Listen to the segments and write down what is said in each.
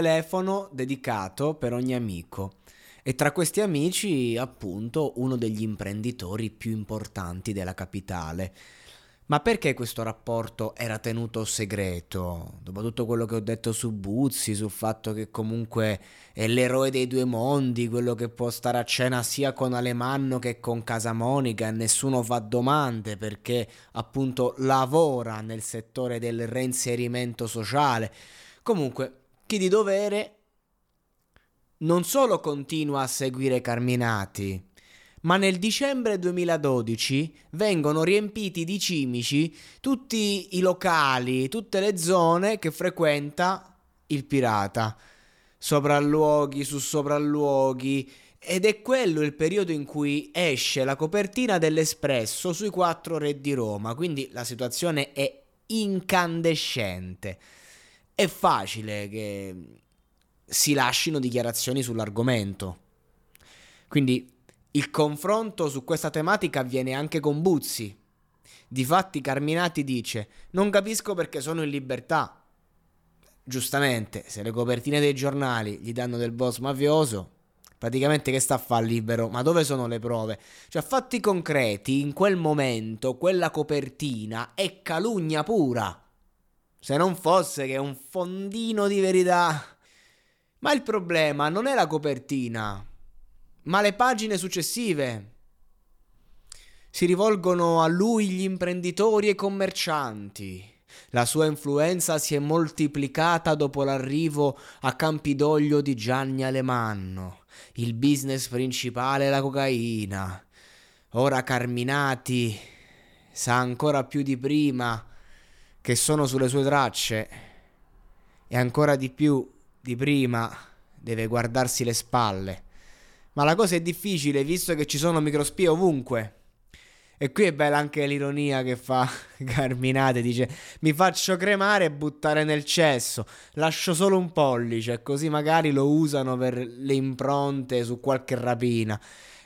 telefono dedicato per ogni amico. E tra questi amici, appunto, uno degli imprenditori più importanti della capitale. Ma perché questo rapporto era tenuto segreto? Dopo tutto quello che ho detto su Buzzi, sul fatto che comunque è l'eroe dei due mondi, quello che può stare a cena sia con Alemanno che con Casamonica e nessuno fa domande perché appunto lavora nel settore del reinserimento sociale. Comunque, chi di dovere non solo continua a seguire Carminati, ma nel dicembre 2012 vengono riempiti di cimici tutti i locali, tutte le zone che frequenta il pirata. Sopralluoghi su sopralluoghi. Ed è quello il periodo in cui esce la copertina dell'Espresso sui quattro re di Roma, quindi la situazione è incandescente è facile che si lasciano dichiarazioni sull'argomento. Quindi il confronto su questa tematica avviene anche con Buzzi. Difatti Carminati dice: "Non capisco perché sono in libertà". Giustamente, se le copertine dei giornali gli danno del boss mafioso, praticamente che sta a fare libero? Ma dove sono le prove? Cioè, fatti concreti, in quel momento quella copertina è calunnia pura. Se non fosse che un fondino di verità. Ma il problema non è la copertina, ma le pagine successive. Si rivolgono a lui gli imprenditori e commercianti. La sua influenza si è moltiplicata dopo l'arrivo a Campidoglio di Gianni Alemanno. Il business principale è la cocaina. Ora Carminati sa ancora più di prima che sono sulle sue tracce e ancora di più di prima deve guardarsi le spalle. Ma la cosa è difficile visto che ci sono microspie ovunque. E qui è bella anche l'ironia che fa Carminate, dice mi faccio cremare e buttare nel cesso, lascio solo un pollice, così magari lo usano per le impronte su qualche rapina.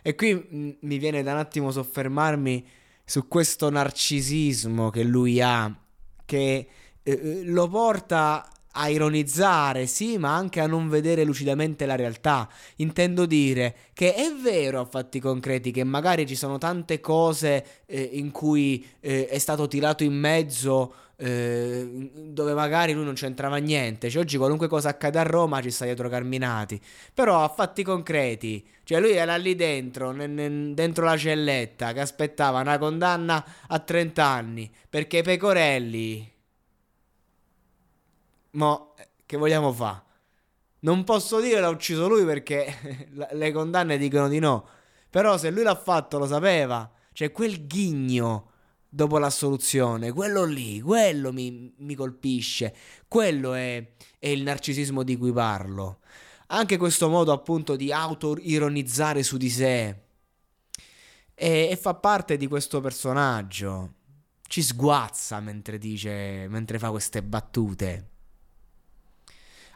E qui m- mi viene da un attimo soffermarmi su questo narcisismo che lui ha che eh, eh, lo porta a ironizzare, sì, ma anche a non vedere lucidamente la realtà. Intendo dire che è vero a fatti concreti che magari ci sono tante cose eh, in cui eh, è stato tirato in mezzo eh, dove magari lui non c'entrava niente. Cioè, oggi qualunque cosa accade a Roma ci sta dietro Carminati. Però a fatti concreti, cioè lui era lì dentro, n- n- dentro la celletta, che aspettava una condanna a 30 anni, perché i pecorelli... Mo, che vogliamo fare? Non posso dire l'ha ucciso lui perché le condanne dicono di no. Però se lui l'ha fatto lo sapeva. Cioè quel ghigno dopo l'assoluzione, quello lì, quello mi, mi colpisce. Quello è, è il narcisismo di cui parlo. Anche questo modo appunto di auto-ironizzare su di sé. E, e fa parte di questo personaggio. Ci sguazza mentre dice, mentre fa queste battute.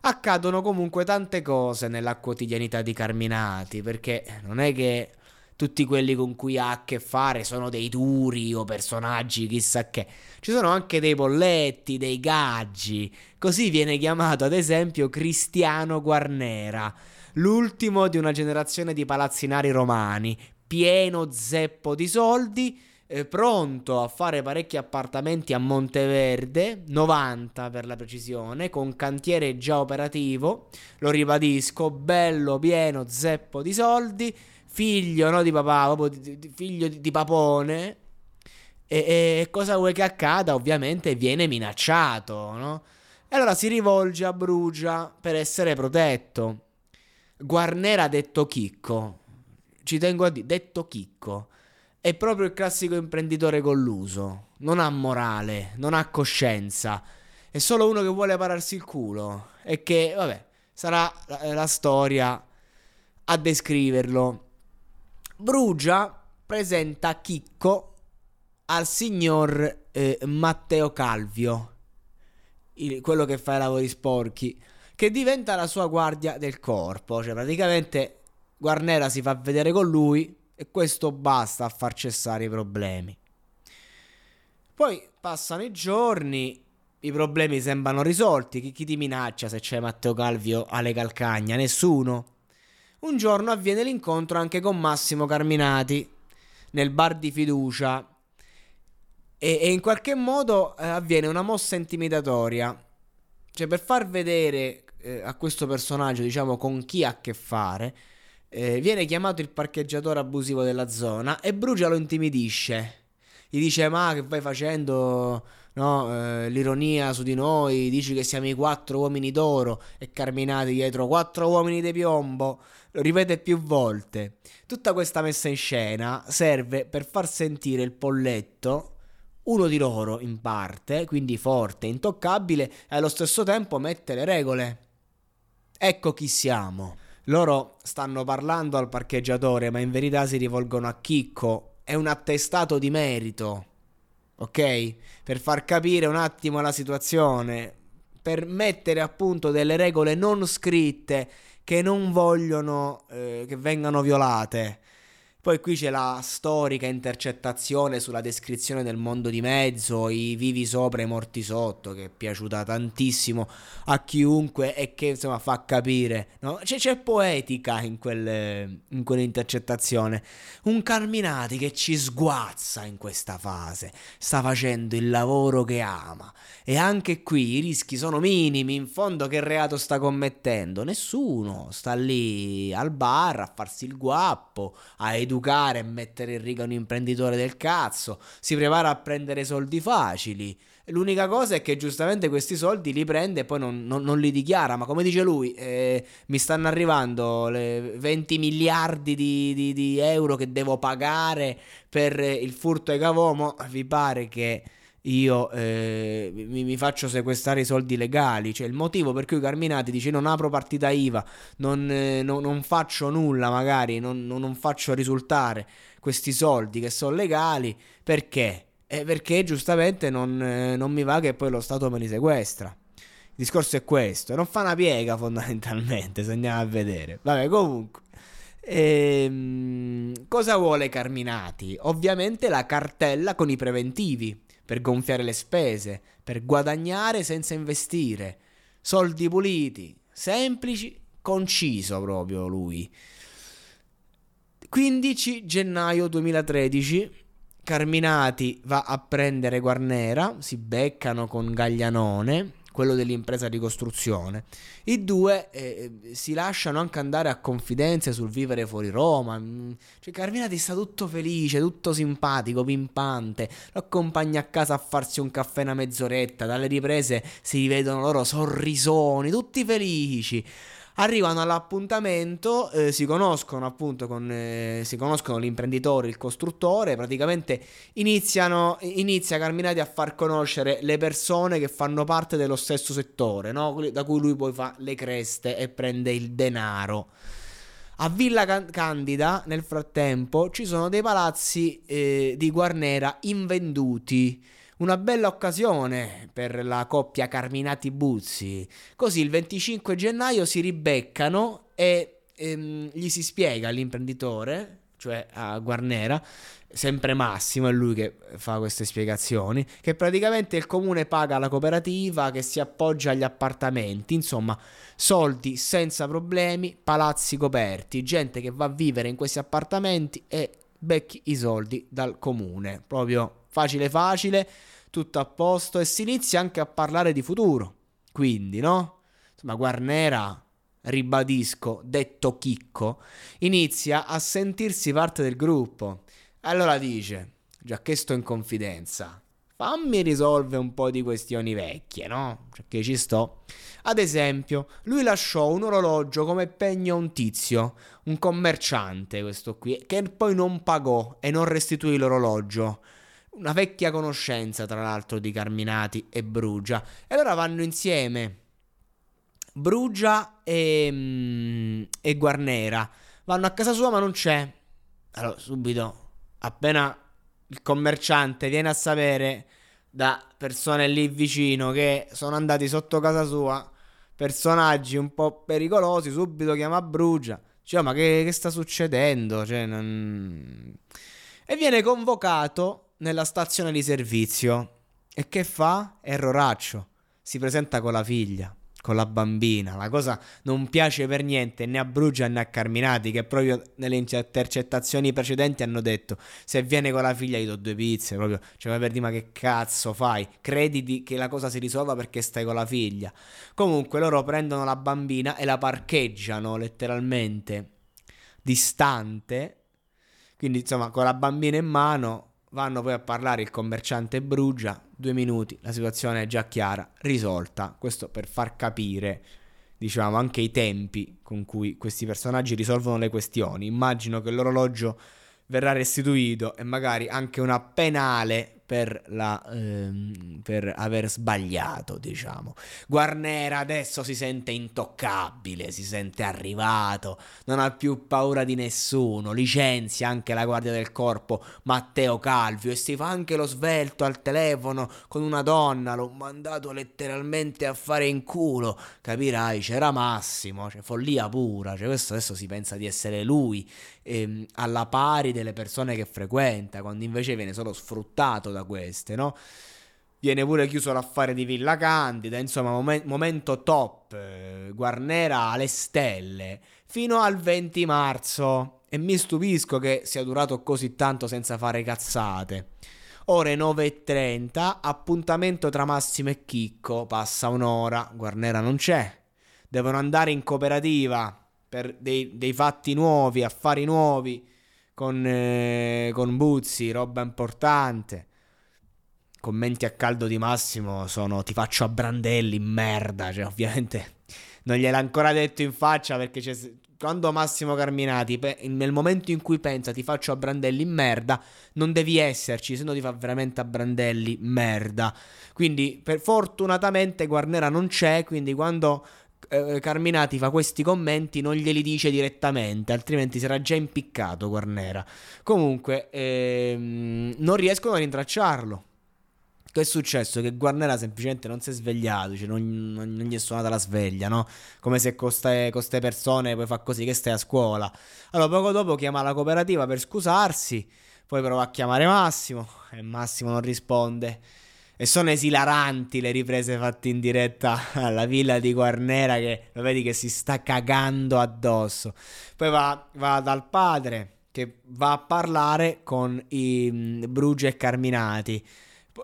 Accadono comunque tante cose nella quotidianità di Carminati, perché non è che tutti quelli con cui ha a che fare sono dei duri o personaggi chissà che. Ci sono anche dei polletti, dei gaggi. Così viene chiamato ad esempio Cristiano Guarnera, l'ultimo di una generazione di palazzinari romani, pieno zeppo di soldi, eh, pronto a fare parecchi appartamenti a Monteverde, 90 per la precisione, con cantiere già operativo, lo ribadisco, bello, pieno, zeppo di soldi figlio no, di papà, proprio di, di, figlio di, di papone. E, e, cosa vuoi che accada? Ovviamente viene minacciato, no? E allora si rivolge a Brugia per essere protetto. Guarnera detto Chicco. Ci tengo a dire, detto Chicco. È proprio il classico imprenditore colluso. Non ha morale, non ha coscienza. È solo uno che vuole pararsi il culo. E che, vabbè, sarà la, la storia a descriverlo. Brugia presenta Chicco al signor eh, Matteo Calvio, il, quello che fa i lavori sporchi, che diventa la sua guardia del corpo. Cioè, praticamente Guarnera si fa vedere con lui e questo basta a far cessare i problemi. Poi passano i giorni, i problemi sembrano risolti. Chi, chi ti minaccia se c'è Matteo Calvio alle calcagna? Nessuno un giorno avviene l'incontro anche con Massimo Carminati nel bar di fiducia e, e in qualche modo eh, avviene una mossa intimidatoria. Cioè per far vedere eh, a questo personaggio, diciamo, con chi ha a che fare, eh, viene chiamato il parcheggiatore abusivo della zona e Brugia lo intimidisce. Gli dice ma che vai facendo no, eh, l'ironia su di noi, dici che siamo i quattro uomini d'oro e Carminati dietro quattro uomini di piombo lo ripete più volte. Tutta questa messa in scena serve per far sentire il polletto uno di loro in parte, quindi forte, intoccabile e allo stesso tempo mette le regole. Ecco chi siamo. Loro stanno parlando al parcheggiatore, ma in verità si rivolgono a Chicco. È un attestato di merito. Ok? Per far capire un attimo la situazione, per mettere appunto delle regole non scritte che non vogliono eh, che vengano violate. Poi qui c'è la storica intercettazione sulla descrizione del mondo di mezzo, i vivi sopra e i morti sotto, che è piaciuta tantissimo a chiunque e che insomma fa capire. No? C'è, c'è, poetica in, quelle, in quell'intercettazione. Un Carminati che ci sguazza in questa fase, sta facendo il lavoro che ama. E anche qui i rischi sono minimi, in fondo che reato sta commettendo? Nessuno, sta lì al bar a farsi il guappo, a educare educare e mettere in riga un imprenditore del cazzo, si prepara a prendere soldi facili. L'unica cosa è che giustamente questi soldi li prende e poi non, non, non li dichiara, ma come dice lui, eh, mi stanno arrivando le 20 miliardi di, di, di euro che devo pagare per il furto ai cavomo, vi pare che io eh, mi, mi, faccio sequestrare i soldi legali. Cioè, il motivo per cui Carminati dice non apro partita IVA, non, eh, no, non faccio nulla, magari non, non, faccio risultare questi soldi che sono legali. Perché? Eh, perché giustamente non, eh, non mi va che poi lo Stato me li sequestra. Il discorso è questo, non fa una piega fondamentalmente, se andiamo a vedere. Vabbè, comunque. Ehm, cosa vuole Carminati? Ovviamente la cartella con i preventivi per gonfiare le spese, per guadagnare senza investire. Soldi puliti, semplici, conciso proprio lui. 15 gennaio 2013 Carminati va a prendere Guarnera, si beccano con Gaglianone quello dell'impresa di costruzione. I due eh, si lasciano anche andare a confidenze sul vivere fuori Roma. Mm, cioè, Carminati sta tutto felice, tutto simpatico, pimpante. Lo accompagna a casa a farsi un caffè una mezz'oretta. Dalle riprese si vedono loro sorrisoni, tutti felici arrivano all'appuntamento, eh, si conoscono appunto con, eh, si conoscono l'imprenditore, il costruttore, praticamente iniziano, inizia Carminati a far conoscere le persone che fanno parte dello stesso settore, no? da cui lui poi fa le creste e prende il denaro. A Villa Candida, nel frattempo, ci sono dei palazzi eh, di Guarnera invenduti una bella occasione per la coppia Carminati Buzzi. Così il 25 gennaio si ribeccano e ehm, gli si spiega all'imprenditore cioè a Guarnera, sempre Massimo, è lui che fa queste spiegazioni, che praticamente il comune paga la cooperativa che si appoggia agli appartamenti, insomma, soldi senza problemi, palazzi coperti, gente che va a vivere in questi appartamenti e becchi i soldi dal comune, proprio facile facile, tutto a posto e si inizia anche a parlare di futuro. Quindi, no? Insomma, Guarnera ribadisco, detto Chicco, inizia a sentirsi parte del gruppo. Allora dice, già che sto in confidenza, fammi risolvere un po' di questioni vecchie, no? Perché ci sto. Ad esempio, lui lasciò un orologio come pegno a un tizio, un commerciante questo qui, che poi non pagò e non restituì l'orologio. Una vecchia conoscenza, tra l'altro, di Carminati e Brugia. E allora vanno insieme Brugia e, mm, e Guarnera. Vanno a casa sua ma non c'è. Allora, subito, appena il commerciante viene a sapere da persone lì vicino che sono andati sotto casa sua, personaggi un po' pericolosi, subito chiama Brugia. Cioè, ma che, che sta succedendo? Cioè, non... E viene convocato nella stazione di servizio. E che fa? Erroraccio. Si presenta con la figlia con la bambina. La cosa non piace per niente né a Brugia né a Carminati, che proprio nelle intercettazioni precedenti hanno detto: Se viene con la figlia, gli do due pizze. Proprio, cioè, per dire, ma che cazzo fai? Crediti che la cosa si risolva perché stai con la figlia. Comunque, loro prendono la bambina e la parcheggiano letteralmente distante. Quindi, insomma, con la bambina in mano vanno poi a parlare il commerciante Brugia, due minuti, la situazione è già chiara, risolta. Questo per far capire, diciamo, anche i tempi con cui questi personaggi risolvono le questioni. Immagino che l'orologio verrà restituito e magari anche una penale per, la, ehm, per aver sbagliato, diciamo. Guarnera adesso si sente intoccabile, si sente arrivato, non ha più paura di nessuno, licenzia anche la guardia del corpo Matteo Calvio e si fa anche lo svelto al telefono con una donna, l'ho mandato letteralmente a fare in culo, capirai, c'era Massimo, cioè follia pura, cioè questo adesso si pensa di essere lui ehm, alla pari delle persone che frequenta, quando invece viene solo sfruttato da queste, no? Viene pure chiuso l'affare di Villa Candida, insomma, momen- momento top, eh, Guarnera alle stelle, fino al 20 marzo. E mi stupisco che sia durato così tanto senza fare cazzate. Ore 9.30, appuntamento tra Massimo e Chicco, passa un'ora, Guarnera non c'è. Devono andare in cooperativa per dei, dei fatti nuovi, affari nuovi, con, eh, con Buzzi, roba importante. Commenti a caldo di Massimo sono ti faccio a brandelli, merda, cioè ovviamente non gliel'ha ancora detto in faccia perché c'è, quando Massimo Carminati, nel momento in cui pensa ti faccio a brandelli merda, non devi esserci, se no ti fa veramente a brandelli merda. Quindi, per, fortunatamente, Guarnera non c'è, quindi quando eh, Carminati fa questi commenti non glieli dice direttamente, altrimenti sarà già impiccato Guarnera. Comunque, ehm, non riescono a rintracciarlo. È successo? Che Guarnera semplicemente non si è svegliato, cioè non, non, non, gli è suonata la sveglia, no? Come se con queste persone poi fa così che stai a scuola. Allora, poco dopo chiama la cooperativa per scusarsi, poi prova a chiamare Massimo e Massimo non risponde. E sono esilaranti le riprese fatte in diretta alla villa di Guarnera che lo vedi che si sta cagando addosso. Poi va, va dal padre che va a parlare con i mm, Brugia e Carminati.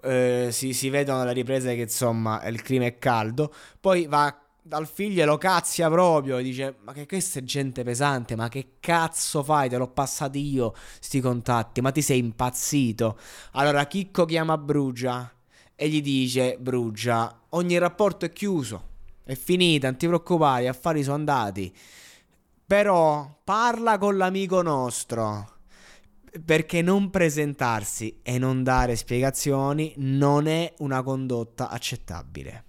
Eh, si, si vedono le riprese che insomma il clima è caldo. Poi va dal figlio e lo cazzia proprio. Dice: Ma che questa è gente pesante. Ma che cazzo fai? Te l'ho passati io sti contatti. Ma ti sei impazzito. Allora Chicco chiama Brugia e gli dice Brugia, ogni rapporto è chiuso, è finita, non ti preoccupare, gli affari sono andati. Però parla con l'amico nostro. Perché non presentarsi e non dare spiegazioni non è una condotta accettabile.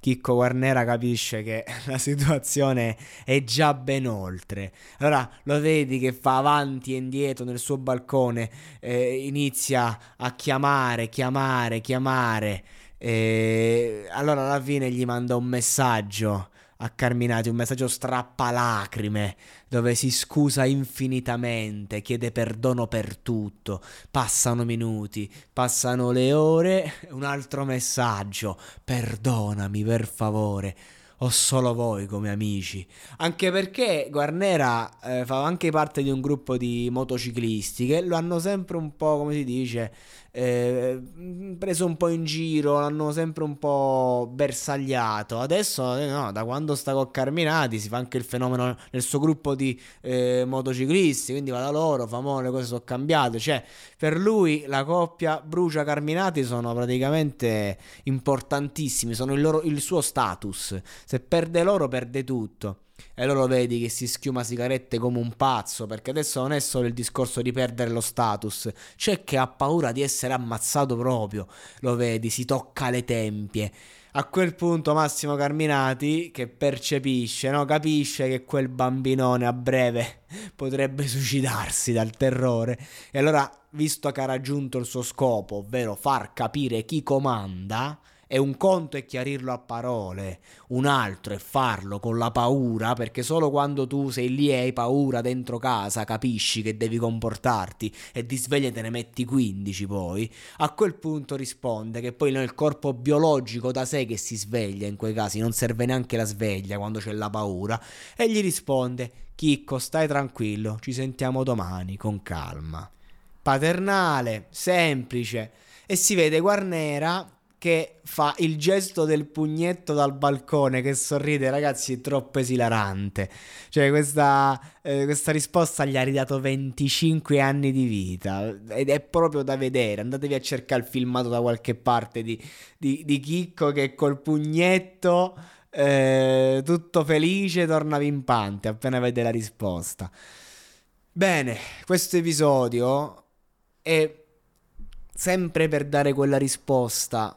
Chicco Guarnera capisce che la situazione è già ben oltre. Allora lo vedi che fa avanti e indietro nel suo balcone, eh, inizia a chiamare, chiamare, chiamare. E allora alla fine gli manda un messaggio a Carminati, un messaggio strappalacrime dove si scusa infinitamente, chiede perdono per tutto. Passano minuti, passano le ore, un altro messaggio. Perdonami per favore ho solo voi come amici. Anche perché Guarnera eh, fa anche parte di un gruppo di motociclisti che lo hanno sempre un po', come si dice, eh, preso un po' in giro, l'hanno sempre un po' bersagliato. Adesso, eh, no, da quando sta con Carminati, si fa anche il fenomeno nel suo gruppo di eh, motociclisti. Quindi va da loro, famo, le cose sono cambiate. Cioè, per lui la coppia Brucia Carminati sono praticamente importantissimi. Sono il, loro, il suo status. Se perde loro, perde tutto. E allora lo vedi che si schiuma sigarette come un pazzo, perché adesso non è solo il discorso di perdere lo status, c'è che ha paura di essere ammazzato proprio, lo vedi, si tocca le tempie. A quel punto Massimo Carminati, che percepisce, no? capisce che quel bambinone a breve potrebbe suicidarsi dal terrore, e allora, visto che ha raggiunto il suo scopo, ovvero far capire chi comanda, e un conto è chiarirlo a parole, un altro è farlo con la paura, perché solo quando tu sei lì e hai paura dentro casa capisci che devi comportarti e di sveglia te ne metti 15 poi. A quel punto risponde che poi nel corpo biologico da sé che si sveglia in quei casi, non serve neanche la sveglia quando c'è la paura. E gli risponde: Chicco, stai tranquillo, ci sentiamo domani con calma. Paternale, semplice. E si vede Guarnera che fa il gesto del pugnetto dal balcone che sorride, ragazzi, è troppo esilarante. Cioè, questa, eh, questa, risposta gli ha ridato 25 anni di vita ed è proprio da vedere. Andatevi a cercare il filmato da qualche parte di, di, di Chicco che col pugnetto, eh, tutto felice, torna pimpante appena vede la risposta. Bene, questo episodio è sempre per dare quella risposta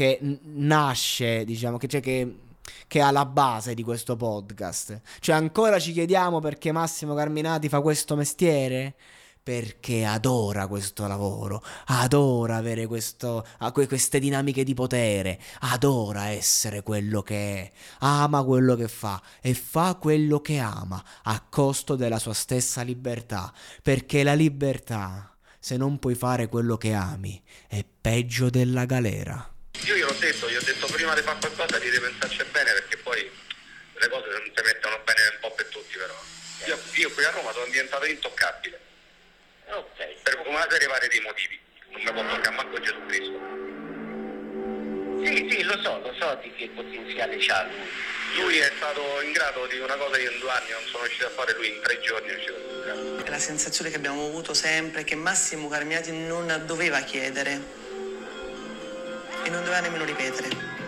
che nasce, diciamo, che, cioè che, che ha la base di questo podcast. Cioè ancora ci chiediamo perché Massimo Carminati fa questo mestiere? perché adora questo lavoro, adora avere questo, queste dinamiche di potere, adora essere quello che è, ama quello che fa e fa quello che ama a costo della sua stessa libertà, perché la libertà, se non puoi fare quello che ami, è peggio della galera. Io gliel'ho detto, gli ho detto prima di fare qualcosa di pensarci bene perché poi le cose non si mettono bene un po' per tutti però. Io, io qui a Roma sono diventato intoccabile. Ok. Per una serie varie di motivi. Non mi può toccare manco Gesù Cristo. Sì, sì, lo so, lo so di che potenziale c'ha lui. Lui è stato in grado di una cosa che io in due anni non sono riuscito a fare, lui in tre giorni è riuscito a fare. La sensazione che abbiamo avuto sempre è che Massimo Carmiati non doveva chiedere e non doveva nemmeno ripetere.